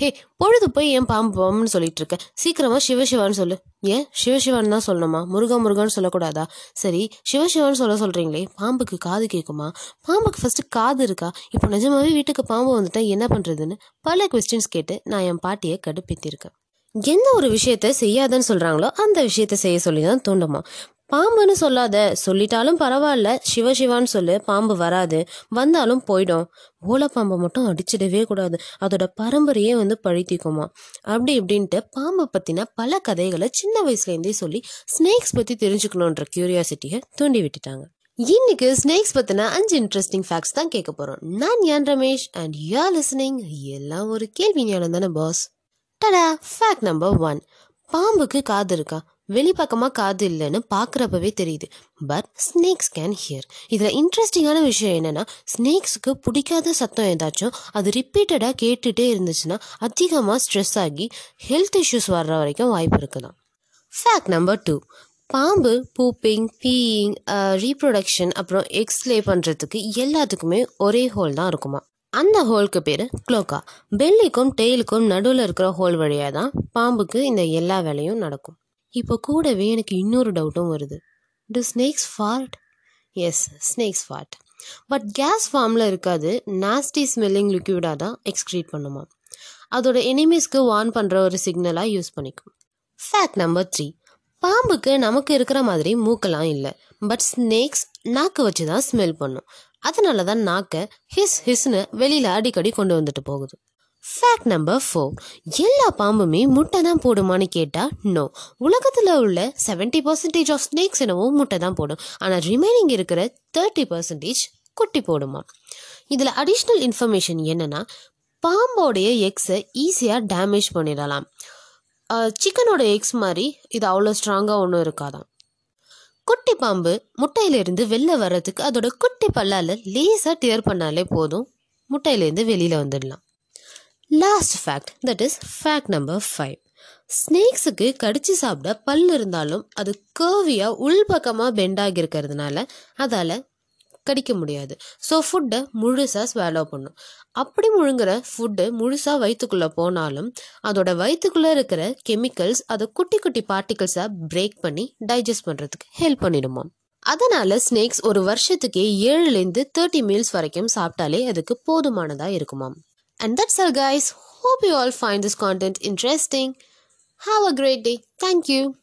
ஹே பொழுது போய் ஏன் பாம்பு பாம்புன்னு சொல்லிட்டு இருக்க சீக்கிரமா சிவசிவான்னு சொல்லு. ஏன்? சிவசிவான்னு தான் சொல்லணுமா? முருகா முருகான்னு சொல்லக்கூடாதா? சரி சிவசிவான்னு சொல்ல சொல்றீங்களே பாம்புக்கு காது கேட்குமா பாம்புக்கு ஃபர்ஸ்ட் காது இருக்கா? இப்போ நிஜமாவே வீட்டுக்கு பாம்பு வந்துட்டா என்ன பண்றதுன்னு? பல கொஸ்டின்ஸ் கேட்டு நான் என் பாட்டியை கடுப்பேத்திருக்கேன். எந்த ஒரு விஷயத்த செய்யாதன்னு சொல்றாங்களோ அந்த விஷயத்த செய்ய சொல்லி தான் தூண்டுமா? பாம்புன்னு சொல்லாத. சொல்லிட்டாலும் பரவாயில்ல. சிவ சிவான்னு சொல்லு. பாம்பு வராது. வந்தாலும் போயிடும். ஓலப்பாம்பை மட்டும் அடிச்சிடவே கூடாது. அதோட பரம்பரையே வந்து பழித்திக்குமா? அப்படி இப்படின்ட்டு பாம்பை பற்றின பல கதைகளை சின்ன வயசுலேருந்தே சொல்லி ஸ்னேக்ஸ் பற்றி தெரிஞ்சுக்கணுன்ற கியூரியாசிட்டியை தூண்டி விட்டுட்டாங்க. இன்னைக்கு ஸ்னேக்ஸ் பற்றின அஞ்சு இன்ட்ரெஸ்டிங் ஃபேக்ட்ஸ் தான் கேட்க போகிறோம் நான் யான் Ramesh? And you are listening எல்லாம் ஒரு கேள்வி ஞானம் தானே பாஸ் டடா ஃபேக்ட் நம்பர் ஒன் பாம்புக்கு காது இருக்கா? வெளிப்பக்கமாக காது இல்லைன்னு பார்க்குறப்பவே தெரியுது. பட் ஸ்னேக்ஸ் கேன் ஹியர் இதில் இன்ட்ரெஸ்டிங்கான விஷயம் என்னென்னா ஸ்னேக்ஸுக்கு பிடிக்காத சத்தம் ஏதாச்சும் அது ரிப்பீட்டடாக கேட்டுகிட்டே இருந்துச்சுன்னா அதிகமாக ஸ்ட்ரெஸ் ஆகி ஹெல்த் இஷ்யூஸ் வர்ற வரைக்கும் வாய்ப்பு இருக்குதான். ஃபேக்ட் நம்பர் டூ பாம்பு பூப்பிங் பீயிங் ரீப்ரொடக்ஷன் அப்புறம் எக்ஸ்லே பண்ணுறதுக்கு எல்லாத்துக்குமே ஒரே ஹோல் தான் இருக்குமா? அந்த ஹோலுக்கு பேர் க்ளோக்கா பெல்லிக்கும் டெய்லுக்கும் நடுவில் இருக்கிற ஹோல் வழியாக தான் பாம்புக்கு இந்த எல்லா வேலையும் நடக்கும். இப்போ கூடவே எனக்கு இன்னொரு டவுட்டும் வருது. Do snakes fart yes snakes fart but gas ஃபார்மில் இருக்காது நாஸ்டி ஸ்மெல்லிங் லிக்யூடாக தான் எக்ஸ்க்ரீட் பண்ணுமா? அதோட எனிமீஸ்க்கு வார்ன் பண்ணுற ஒரு சிக்னலாக யூஸ் பண்ணிக்கும். ஃபேக்ட் நம்பர் த்ரீ பாம்புக்கு நமக்கு இருக்கிற மாதிரி மூக்கெல்லாம் இல்லை. பட் ஸ்னேக்ஸ் நாக்கு வச்சு தான் ஸ்மெல் பண்ணும். அதனால தான் நாக்கை ஹிஸ் ஹிஸ்னு வெளியில் அடிக்கடி கொண்டு வந்துட்டு போகுது. ஃபேக்ட் நம்பர் ஃபோர் எல்லா பாம்புமே முட்டை தான் போடுமான்னு கேட்டால் நோ உலகத்தில் உள்ள செவன்ட்டி பர்சன்டேஜ் ஆஃப் ஸ்னேக்ஸ் என்னவோ முட்டை தான் போடும். ஆனால் ரிமைனிங் இருக்கிற தேர்ட்டி பர்சன்டேஜ் குட்டி போடுமா. இதில் அடிஷ்னல் இன்ஃபர்மேஷன் என்னென்னா பாம்போடைய எக்ஸை ஈஸியாக டேமேஜ் பண்ணிடலாம். சிக்கனோட எக்ஸ் மாதிரி இது அவ்வளோ ஸ்ட்ராங்காக ஒன்றும் இருக்காதான் குட்டி பாம்பு முட்டையிலேருந்து வெளில வர்றதுக்கு அதோட குட்டி பல்லால் லேசாக டியர் பண்ணாலே போதும். முட்டையிலேருந்து வெளியில் வந்துடலாம். Last fact that is fact number five ஸ்னேக்ஸுக்கு கடிச்சு சாப்பிட பல் இருந்தாலும் அது கேர்வியாக உள்பக்கமாக பெண்டாகி இருக்கிறதுனால அதால் கடிக்க முடியாது. ஸோ ஃபுட்டை முழுசாக ஸ்வேலோ பண்ணும். அப்படி முழுங்குற ஃபுட்டு முழுசாக வயிற்றுக்குள்ளே போனாலும் அதோட வயிற்றுக்குள்ளே இருக்கிற கெமிக்கல்ஸ் அதை குட்டி குட்டி பார்ட்டிகல்ஸை பிரேக் பண்ணி டைஜஸ்ட் பண்ணுறதுக்கு ஹெல்ப் பண்ணிடுமா. அதனால் ஸ்னேக்ஸ் ஒரு வருஷத்துக்கே ஏழுலேருந்து தேர்ட்டி மீல்ஸ் வரைக்கும் சாப்பிட்டாலே அதுக்கு போதுமானதாக இருக்குமாம். And that's all, guys. Hope you all find this content interesting. Have a great day. Thank you.